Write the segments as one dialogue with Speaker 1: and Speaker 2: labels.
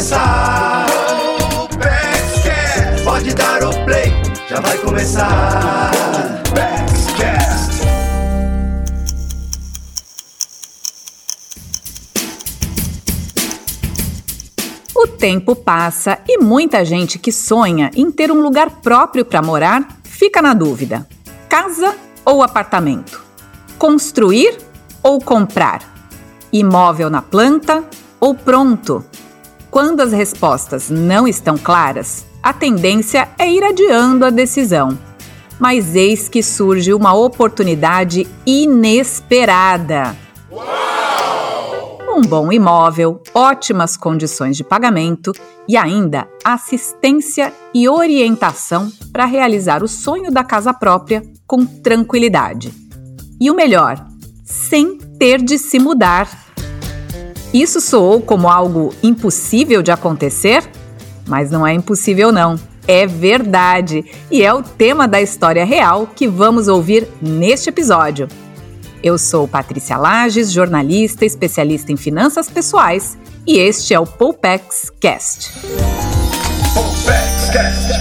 Speaker 1: começar. Pode dar o play, já vai começar.
Speaker 2: O tempo passa e muita gente que sonha em ter um lugar próprio para morar fica na dúvida: casa ou apartamento? Construir ou comprar? Imóvel na planta ou pronto? Quando as respostas não estão claras, a tendência é ir adiando a decisão. Mas eis que surge uma oportunidade inesperada. Um bom imóvel, ótimas condições de pagamento e ainda assistência e orientação para realizar o sonho da casa própria com tranquilidade. E o melhor, sem ter de se mudar. Isso soou como algo impossível de acontecer? Mas não é impossível, não. É verdade! E é o tema da história real que vamos ouvir neste episódio. Eu sou Patrícia Lages, jornalista especialista em finanças pessoais, e este é o Poupex Cast. Poupex Cast.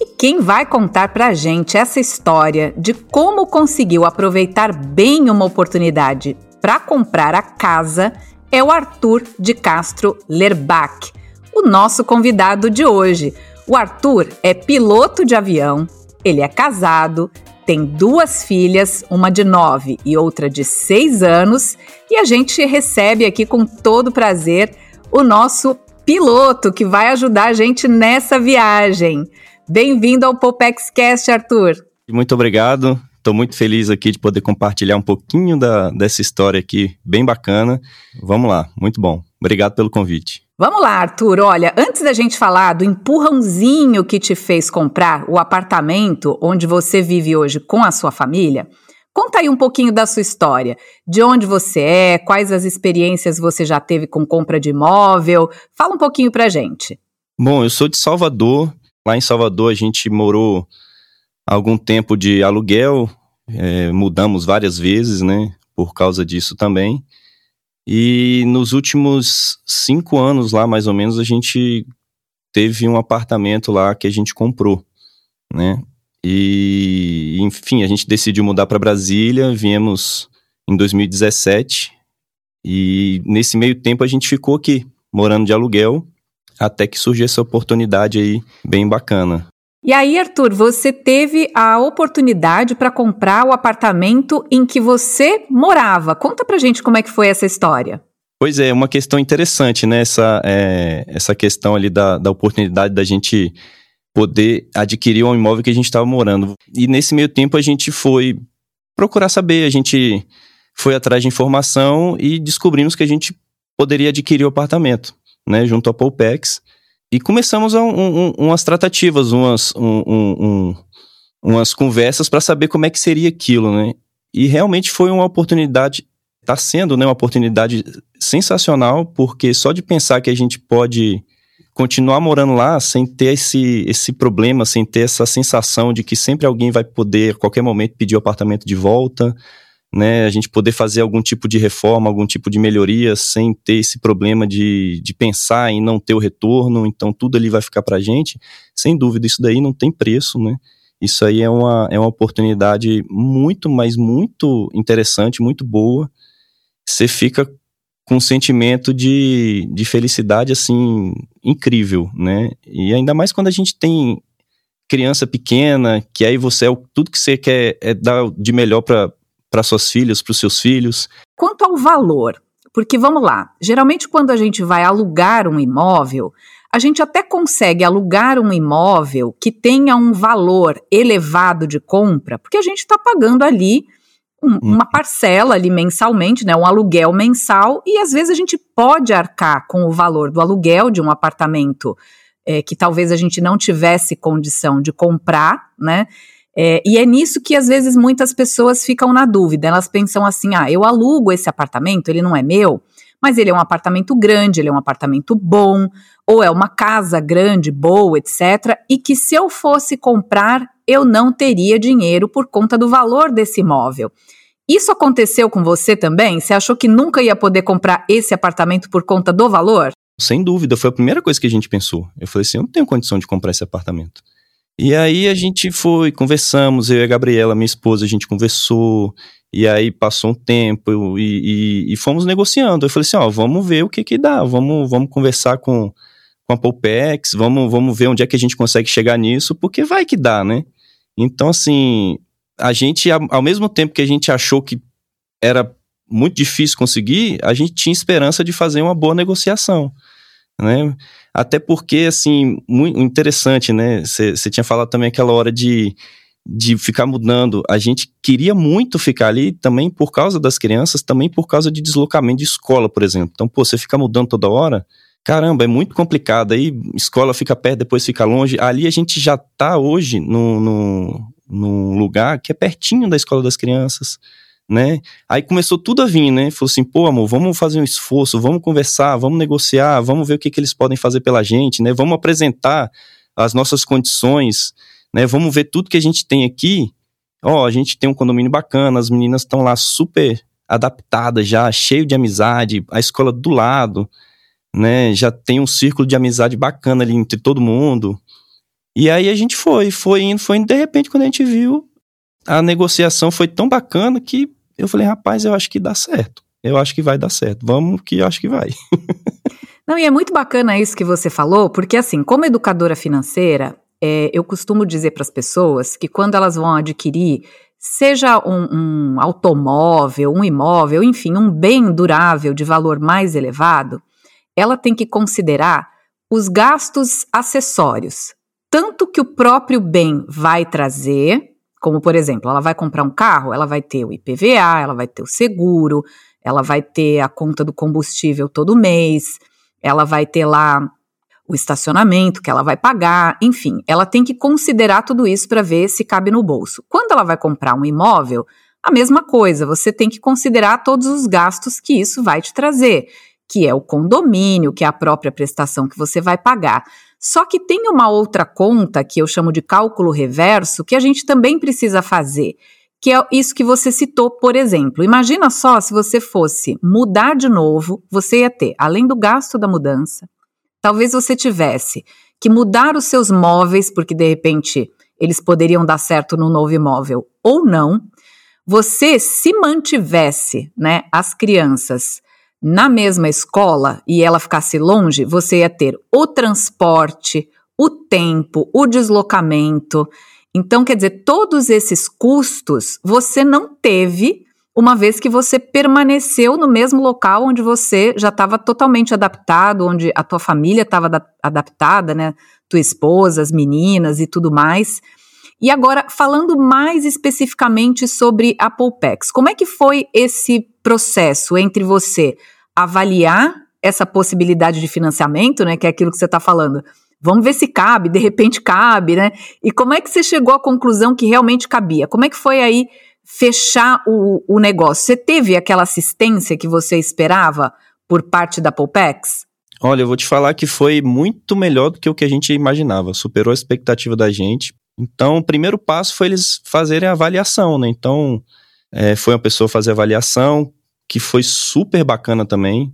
Speaker 2: E quem vai contar pra gente essa história de como conseguiu aproveitar bem uma oportunidade para comprar a casa é o Arthur de Castro Lerbach, o nosso convidado de hoje. O Arthur é piloto de avião, ele é casado, tem duas filhas, uma de nove e outra de seis anos, e a gente recebe aqui com todo prazer o nosso piloto que vai ajudar a gente nessa viagem. Bem-vindo ao Popex Cast, Arthur.
Speaker 3: Muito obrigado. Estou muito feliz aqui de poder compartilhar um pouquinho da, dessa história aqui, bem bacana. Vamos lá, muito bom. Obrigado pelo convite.
Speaker 2: Vamos lá, Arthur. Olha, antes da gente falar do empurrãozinho que te fez comprar o apartamento onde você vive hoje com a sua família, conta aí um pouquinho da sua história. De onde você é, quais as experiências você já teve com compra de imóvel. Fala um pouquinho pra gente.
Speaker 3: Bom, eu sou de Salvador. Lá em Salvador a gente morou algum tempo de aluguel, é, mudamos várias vezes, né, por causa disso também. E nos últimos cinco anos lá, mais ou menos, a gente teve um apartamento lá que a gente comprou, né? E, enfim, a gente decidiu mudar para Brasília, viemos em 2017 e nesse meio tempo a gente ficou aqui, morando de aluguel, até que surgiu essa oportunidade aí bem bacana.
Speaker 2: E aí, Arthur, você teve a oportunidade para comprar o apartamento em que você morava. Conta pra gente como é que foi essa história.
Speaker 3: Pois é, uma questão interessante, né? Essa, é, essa questão ali da, da oportunidade da gente poder adquirir um imóvel que a gente estava morando. E nesse meio tempo a gente foi procurar saber, a gente foi atrás de informação e descobrimos que a gente poderia adquirir o apartamento, né? Junto à Poupex. E começamos um, um, umas tratativas, umas, um, umas conversas para saber como é que seria aquilo, né? E realmente foi uma oportunidade, está sendo né, uma oportunidade sensacional, porque só de pensar que a gente pode continuar morando lá sem ter esse, esse problema, sem ter essa sensação de que sempre alguém vai poder, a qualquer momento, pedir o apartamento de volta, né, a gente poder fazer algum tipo de reforma, algum tipo de melhoria sem ter esse problema de, de pensar em não ter o retorno, então tudo ali vai ficar para a gente, sem dúvida, isso daí não tem preço, né? Isso aí é uma, é uma oportunidade muito, mas muito interessante, muito boa. Você fica com um sentimento de, de felicidade, assim, incrível, né? E ainda mais quando a gente tem criança pequena, que aí você é tudo que você quer é dar de melhor para para suas filhas, para os seus filhos.
Speaker 2: Quanto ao valor, porque vamos lá, geralmente quando a gente vai alugar um imóvel, a gente até consegue alugar um imóvel que tenha um valor elevado de compra, porque a gente está pagando ali um, uhum. uma parcela ali mensalmente, né, um aluguel mensal, e às vezes a gente pode arcar com o valor do aluguel de um apartamento é, que talvez a gente não tivesse condição de comprar, né? É, e é nisso que às vezes muitas pessoas ficam na dúvida. Elas pensam assim: ah, eu alugo esse apartamento, ele não é meu, mas ele é um apartamento grande, ele é um apartamento bom, ou é uma casa grande, boa, etc. E que se eu fosse comprar, eu não teria dinheiro por conta do valor desse imóvel. Isso aconteceu com você também? Você achou que nunca ia poder comprar esse apartamento por conta do valor?
Speaker 3: Sem dúvida, foi a primeira coisa que a gente pensou. Eu falei assim: eu não tenho condição de comprar esse apartamento. E aí a gente foi, conversamos, eu e a Gabriela, minha esposa, a gente conversou, e aí passou um tempo e, e, e fomos negociando. Eu falei assim: ó, vamos ver o que que dá, vamos, vamos conversar com, com a Polpex, vamos, vamos ver onde é que a gente consegue chegar nisso, porque vai que dá, né? Então, assim, a gente, ao mesmo tempo que a gente achou que era muito difícil conseguir, a gente tinha esperança de fazer uma boa negociação, né? Até porque, assim, muito interessante, né? Você tinha falado também aquela hora de, de ficar mudando. A gente queria muito ficar ali também por causa das crianças, também por causa de deslocamento de escola, por exemplo. Então, pô, você fica mudando toda hora, caramba, é muito complicado. Aí escola fica perto, depois fica longe. Ali a gente já tá hoje no, no, num lugar que é pertinho da escola das crianças, né? Aí começou tudo a vir, né? Falou assim, pô, amor, vamos fazer um esforço, vamos conversar, vamos negociar, vamos ver o que, que eles podem fazer pela gente, né? Vamos apresentar as nossas condições, né? Vamos ver tudo que a gente tem aqui. Ó, a gente tem um condomínio bacana, as meninas estão lá super adaptadas já, cheio de amizade, a escola do lado, né? Já tem um círculo de amizade bacana ali entre todo mundo. E aí a gente foi, foi indo, foi indo, de repente, quando a gente viu, a negociação foi tão bacana que eu falei, rapaz, eu acho que dá certo. Eu acho que vai dar certo. Vamos que eu acho que vai.
Speaker 2: Não, e é muito bacana isso que você falou, porque assim, como educadora financeira, é, eu costumo dizer para as pessoas que quando elas vão adquirir, seja um, um automóvel, um imóvel, enfim, um bem durável de valor mais elevado, ela tem que considerar os gastos acessórios, tanto que o próprio bem vai trazer, como por exemplo, ela vai comprar um carro, ela vai ter o IPVA, ela vai ter o seguro, ela vai ter a conta do combustível todo mês, ela vai ter lá o estacionamento que ela vai pagar, enfim, ela tem que considerar tudo isso para ver se cabe no bolso. Quando ela vai comprar um imóvel, a mesma coisa, você tem que considerar todos os gastos que isso vai te trazer, que é o condomínio, que é a própria prestação que você vai pagar. Só que tem uma outra conta que eu chamo de cálculo reverso que a gente também precisa fazer, que é isso que você citou, por exemplo. Imagina só se você fosse mudar de novo, você ia ter, além do gasto da mudança, talvez você tivesse que mudar os seus móveis, porque de repente eles poderiam dar certo no novo imóvel ou não. Você se mantivesse, né, as crianças na mesma escola e ela ficasse longe, você ia ter o transporte, o tempo, o deslocamento. Então, quer dizer, todos esses custos você não teve uma vez que você permaneceu no mesmo local onde você já estava totalmente adaptado, onde a tua família estava adaptada, né? Tua esposa, as meninas e tudo mais. E agora, falando mais especificamente sobre a Polpex, como é que foi esse processo entre você avaliar essa possibilidade de financiamento, né, que é aquilo que você está falando? Vamos ver se cabe, de repente cabe, né? E como é que você chegou à conclusão que realmente cabia? Como é que foi aí fechar o, o negócio? Você teve aquela assistência que você esperava por parte da Polpex?
Speaker 3: Olha, eu vou te falar que foi muito melhor do que o que a gente imaginava. Superou a expectativa da gente. Então, o primeiro passo foi eles fazerem a avaliação, né? Então, é, foi uma pessoa fazer a avaliação, que foi super bacana também.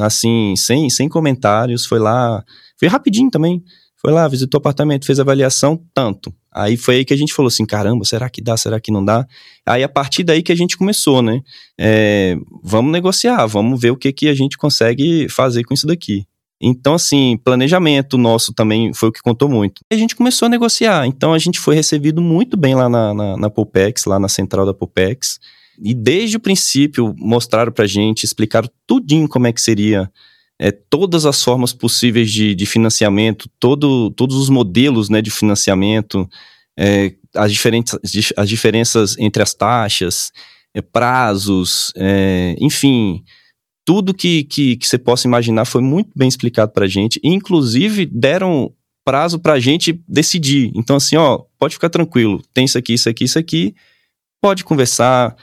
Speaker 3: Assim, sem, sem comentários, foi lá. Foi rapidinho também. Foi lá, visitou o apartamento, fez a avaliação, tanto. Aí foi aí que a gente falou assim: caramba, será que dá? Será que não dá? Aí a partir daí que a gente começou, né? É, vamos negociar, vamos ver o que, que a gente consegue fazer com isso daqui. Então, assim, planejamento nosso também foi o que contou muito. E a gente começou a negociar. Então, a gente foi recebido muito bem lá na, na, na Popex, lá na central da Popex. E desde o princípio mostraram pra gente, explicaram tudinho como é que seria é, todas as formas possíveis de, de financiamento, todo, todos os modelos né, de financiamento, é, as, diferentes, as diferenças entre as taxas, é, prazos, enfim, tudo que, que, que você possa imaginar foi muito bem explicado para a gente. Inclusive, deram prazo para a gente decidir. Então, assim, ó, pode ficar tranquilo, tem isso aqui, isso aqui, isso aqui, pode conversar.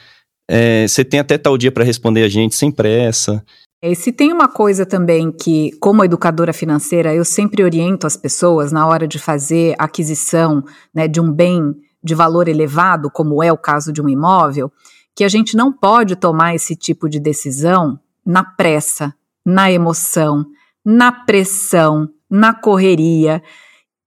Speaker 3: É, você tem até tal dia para responder a gente sem pressa.
Speaker 2: E se tem uma coisa também que, como educadora financeira, eu sempre oriento as pessoas na hora de fazer aquisição né, de um bem de valor elevado, como é o caso de um imóvel, que a gente não pode tomar esse tipo de decisão na pressa, na emoção, na pressão, na correria.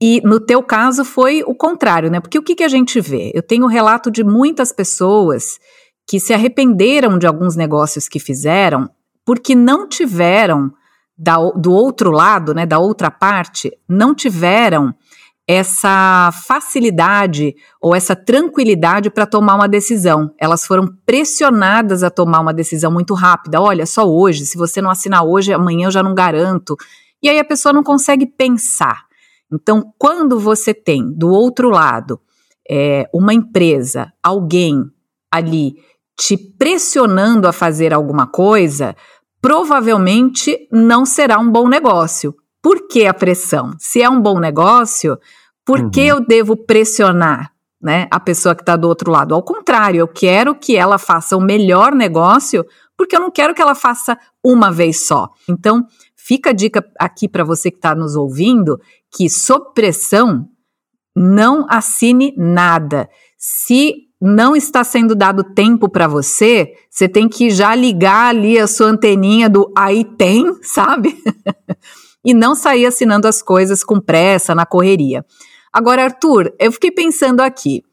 Speaker 2: E no teu caso foi o contrário, né? Porque o que, que a gente vê? Eu tenho relato de muitas pessoas que se arrependeram de alguns negócios que fizeram porque não tiveram da, do outro lado, né, da outra parte, não tiveram essa facilidade ou essa tranquilidade para tomar uma decisão. Elas foram pressionadas a tomar uma decisão muito rápida. Olha, só hoje, se você não assinar hoje, amanhã eu já não garanto. E aí a pessoa não consegue pensar. Então, quando você tem do outro lado é, uma empresa, alguém ali te pressionando a fazer alguma coisa, provavelmente não será um bom negócio. Por que a pressão? Se é um bom negócio, por uhum. que eu devo pressionar né, a pessoa que está do outro lado? Ao contrário, eu quero que ela faça o melhor negócio, porque eu não quero que ela faça uma vez só. Então, fica a dica aqui para você que está nos ouvindo, que sob pressão, não assine nada. Se não está sendo dado tempo para você, você tem que já ligar ali a sua anteninha do aí tem, sabe? e não sair assinando as coisas com pressa, na correria. Agora, Arthur, eu fiquei pensando aqui.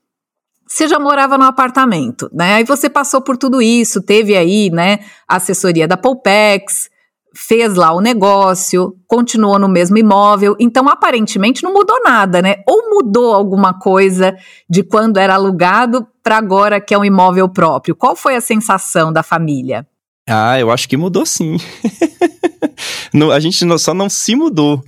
Speaker 2: Você já morava no apartamento, né? Aí você passou por tudo isso, teve aí, né, a assessoria da Polpex, fez lá o negócio, continuou no mesmo imóvel, então aparentemente não mudou nada, né? Ou mudou alguma coisa de quando era alugado para agora que é um imóvel próprio. Qual foi a sensação da família?
Speaker 3: Ah, eu acho que mudou sim. a gente só não se mudou,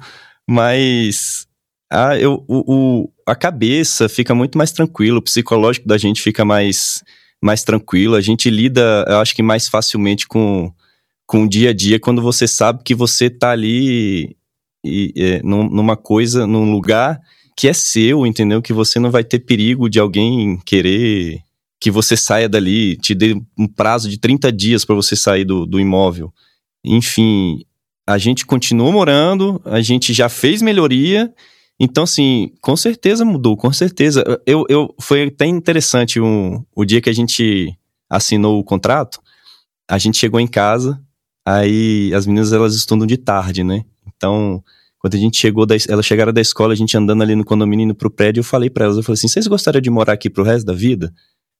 Speaker 3: mas ah, eu, o, o, a cabeça fica muito mais tranquilo, o psicológico da gente fica mais, mais tranquilo, a gente lida, eu acho que mais facilmente com, com o dia a dia quando você sabe que você tá ali e, é, numa coisa, num lugar que é seu, entendeu? Que você não vai ter perigo de alguém querer que você saia dali, te dê um prazo de 30 dias para você sair do, do imóvel. Enfim, a gente continua morando, a gente já fez melhoria então, assim, com certeza mudou, com certeza. Eu, eu, foi até interessante um, o dia que a gente assinou o contrato, a gente chegou em casa, aí as meninas elas estudam de tarde, né? Então, quando a gente chegou, da, elas chegaram da escola, a gente andando ali no condomínio indo pro prédio, eu falei para elas, eu falei assim, vocês gostariam de morar aqui pro resto da vida?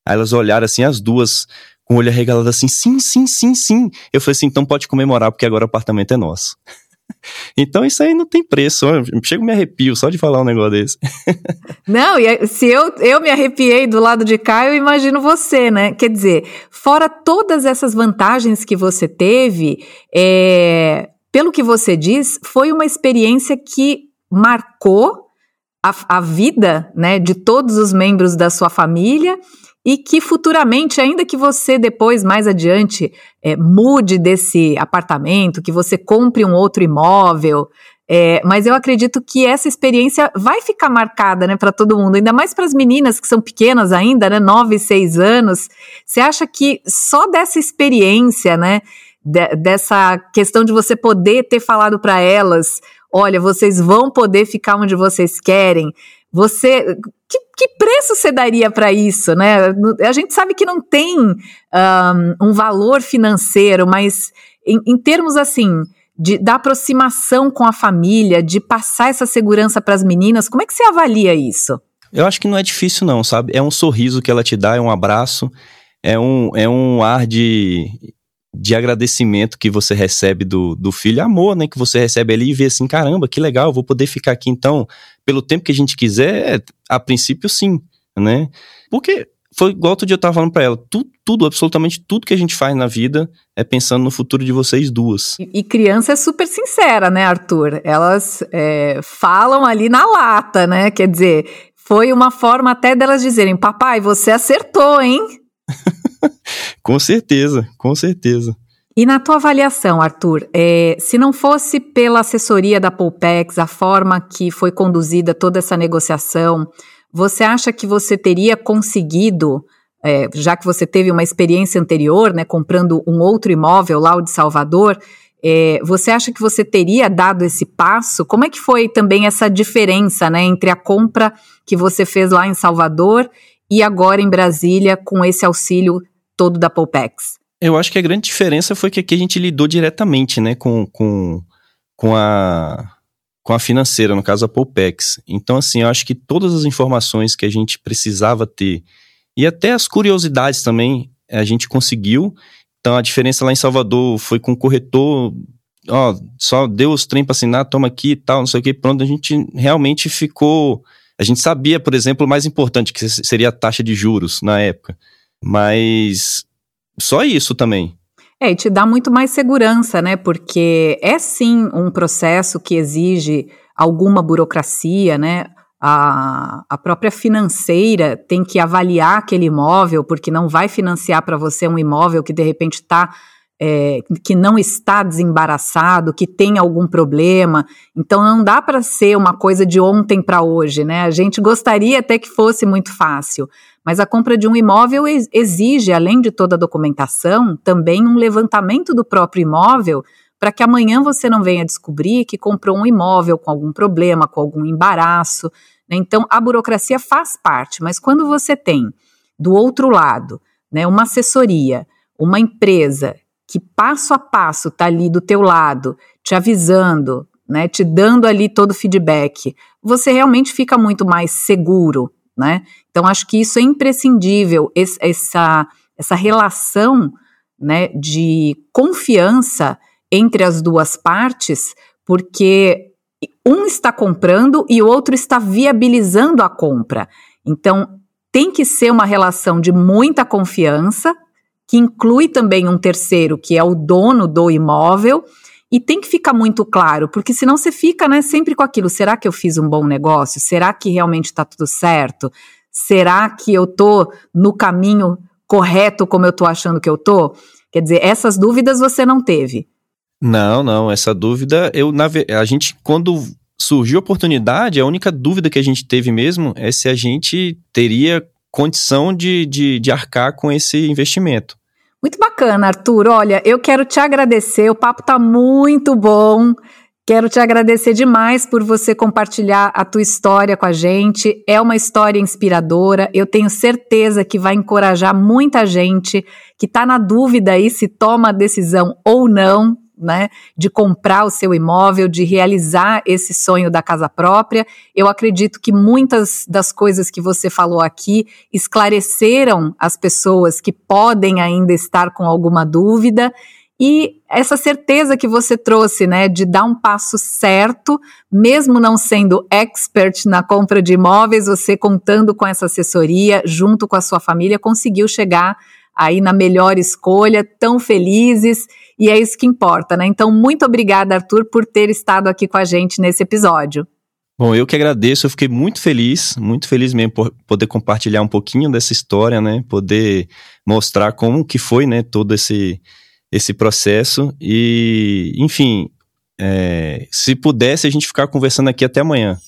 Speaker 3: Aí elas olharam assim, as duas, com o olho arregalado assim, sim, sim, sim, sim. Eu falei assim, então pode comemorar, porque agora o apartamento é nosso. Então isso aí não tem preço. Chega me arrepio só de falar um negócio desse.
Speaker 2: Não, e se eu, eu me arrepiei do lado de cá, eu imagino você, né? Quer dizer, fora todas essas vantagens que você teve, é, pelo que você diz, foi uma experiência que marcou a, a vida né, de todos os membros da sua família e que futuramente, ainda que você depois, mais adiante, é, mude desse apartamento, que você compre um outro imóvel, é, mas eu acredito que essa experiência vai ficar marcada, né, para todo mundo, ainda mais para as meninas que são pequenas ainda, né, 9, 6 anos. Você acha que só dessa experiência, né, de, dessa questão de você poder ter falado para elas, olha, vocês vão poder ficar onde vocês querem, você, que, que preço você daria para isso, né? A gente sabe que não tem um, um valor financeiro, mas em, em termos assim de, da aproximação com a família, de passar essa segurança para as meninas, como é que você avalia isso?
Speaker 3: Eu acho que não é difícil não, sabe? É um sorriso que ela te dá, é um abraço, é um, é um ar de, de agradecimento que você recebe do, do filho, amor, né, que você recebe ali e vê assim, caramba, que legal, vou poder ficar aqui então pelo tempo que a gente quiser, a princípio sim, né? Porque foi igual outro dia eu tava falando pra ela, tudo, tudo, absolutamente tudo que a gente faz na vida é pensando no futuro de vocês duas.
Speaker 2: E, e criança é super sincera, né, Arthur? Elas é, falam ali na lata, né? Quer dizer, foi uma forma até delas dizerem, papai, você acertou, hein?
Speaker 3: com certeza, com certeza.
Speaker 2: E na tua avaliação, Arthur, é, se não fosse pela assessoria da Polpex, a forma que foi conduzida toda essa negociação, você acha que você teria conseguido, é, já que você teve uma experiência anterior, né, comprando um outro imóvel lá, o de Salvador, é, você acha que você teria dado esse passo? Como é que foi também essa diferença, né, entre a compra que você fez lá em Salvador e agora em Brasília com esse auxílio todo da Poupex?
Speaker 3: Eu acho que a grande diferença foi que aqui a gente lidou diretamente, né, com, com, com a com a financeira, no caso a Poupex. Então, assim, eu acho que todas as informações que a gente precisava ter e até as curiosidades também a gente conseguiu. Então, a diferença lá em Salvador foi com o corretor, ó, só deu os trem para assinar, toma aqui e tal, não sei o que, pronto, a gente realmente ficou. A gente sabia, por exemplo, o mais importante, que seria a taxa de juros na época. Mas só isso também.
Speaker 2: É, e te dá muito mais segurança, né? Porque é sim um processo que exige alguma burocracia, né? A, a própria financeira tem que avaliar aquele imóvel, porque não vai financiar para você um imóvel que de repente está é, que não está desembaraçado, que tem algum problema. Então não dá para ser uma coisa de ontem para hoje, né? A gente gostaria até que fosse muito fácil, mas a compra de um imóvel exige, além de toda a documentação, também um levantamento do próprio imóvel para que amanhã você não venha descobrir que comprou um imóvel com algum problema, com algum embaraço. Né? Então a burocracia faz parte, mas quando você tem do outro lado, né, uma assessoria, uma empresa que passo a passo está ali do teu lado, te avisando, né, te dando ali todo o feedback, você realmente fica muito mais seguro, né? Então acho que isso é imprescindível, esse, essa, essa relação, né, de confiança entre as duas partes, porque um está comprando e o outro está viabilizando a compra. Então tem que ser uma relação de muita confiança, que inclui também um terceiro, que é o dono do imóvel, e tem que ficar muito claro, porque senão você fica né, sempre com aquilo: será que eu fiz um bom negócio? Será que realmente está tudo certo? Será que eu estou no caminho correto como eu estou achando que eu estou? Quer dizer, essas dúvidas você não teve.
Speaker 3: Não, não, essa dúvida, eu na, a gente, quando surgiu a oportunidade, a única dúvida que a gente teve mesmo é se a gente teria condição de, de, de arcar com esse investimento.
Speaker 2: Muito bacana, Arthur. Olha, eu quero te agradecer, o papo está muito bom. Quero te agradecer demais por você compartilhar a tua história com a gente. É uma história inspiradora. Eu tenho certeza que vai encorajar muita gente que está na dúvida aí se toma a decisão ou não né, de comprar o seu imóvel, de realizar esse sonho da casa própria. Eu acredito que muitas das coisas que você falou aqui esclareceram as pessoas que podem ainda estar com alguma dúvida. E essa certeza que você trouxe, né, de dar um passo certo, mesmo não sendo expert na compra de imóveis, você contando com essa assessoria, junto com a sua família, conseguiu chegar aí na melhor escolha, tão felizes, e é isso que importa, né? Então, muito obrigada, Arthur, por ter estado aqui com a gente nesse episódio.
Speaker 3: Bom, eu que agradeço, eu fiquei muito feliz, muito feliz mesmo por poder compartilhar um pouquinho dessa história, né? Poder mostrar como que foi, né, todo esse, esse processo e, enfim, é, se pudesse a gente ficar conversando aqui até amanhã.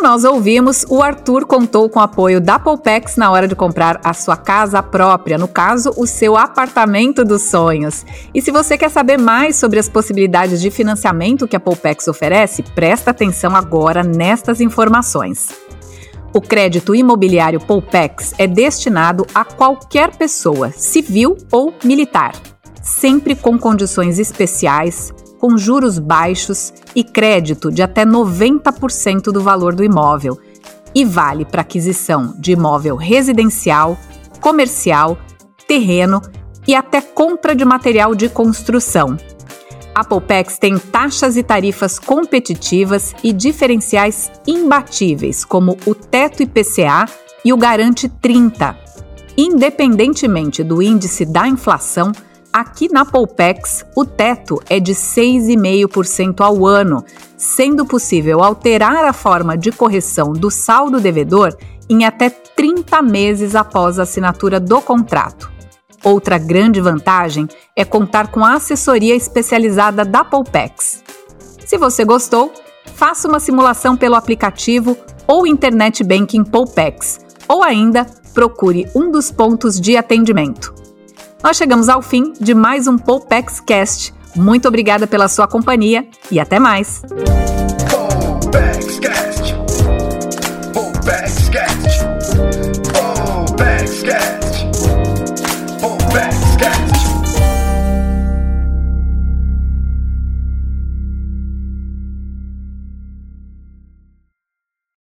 Speaker 2: Como nós ouvimos, o Arthur contou com o apoio da Polpex na hora de comprar a sua casa própria, no caso, o seu apartamento dos sonhos. E se você quer saber mais sobre as possibilidades de financiamento que a Polpex oferece, presta atenção agora nestas informações. O crédito imobiliário Polpex é destinado a qualquer pessoa, civil ou militar, sempre com condições especiais com juros baixos e crédito de até 90% do valor do imóvel, e vale para aquisição de imóvel residencial, comercial, terreno e até compra de material de construção. A Polpex tem taxas e tarifas competitivas e diferenciais imbatíveis, como o teto IPCA e o Garante 30. Independentemente do índice da inflação, Aqui na Polpex, o teto é de 6,5% ao ano, sendo possível alterar a forma de correção do saldo devedor em até 30 meses após a assinatura do contrato. Outra grande vantagem é contar com a assessoria especializada da Polpex. Se você gostou, faça uma simulação pelo aplicativo ou Internet Banking Polpex, ou ainda procure um dos pontos de atendimento. Nós chegamos ao fim de mais um Poupex Cast. Muito obrigada pela sua companhia e até mais. Cast.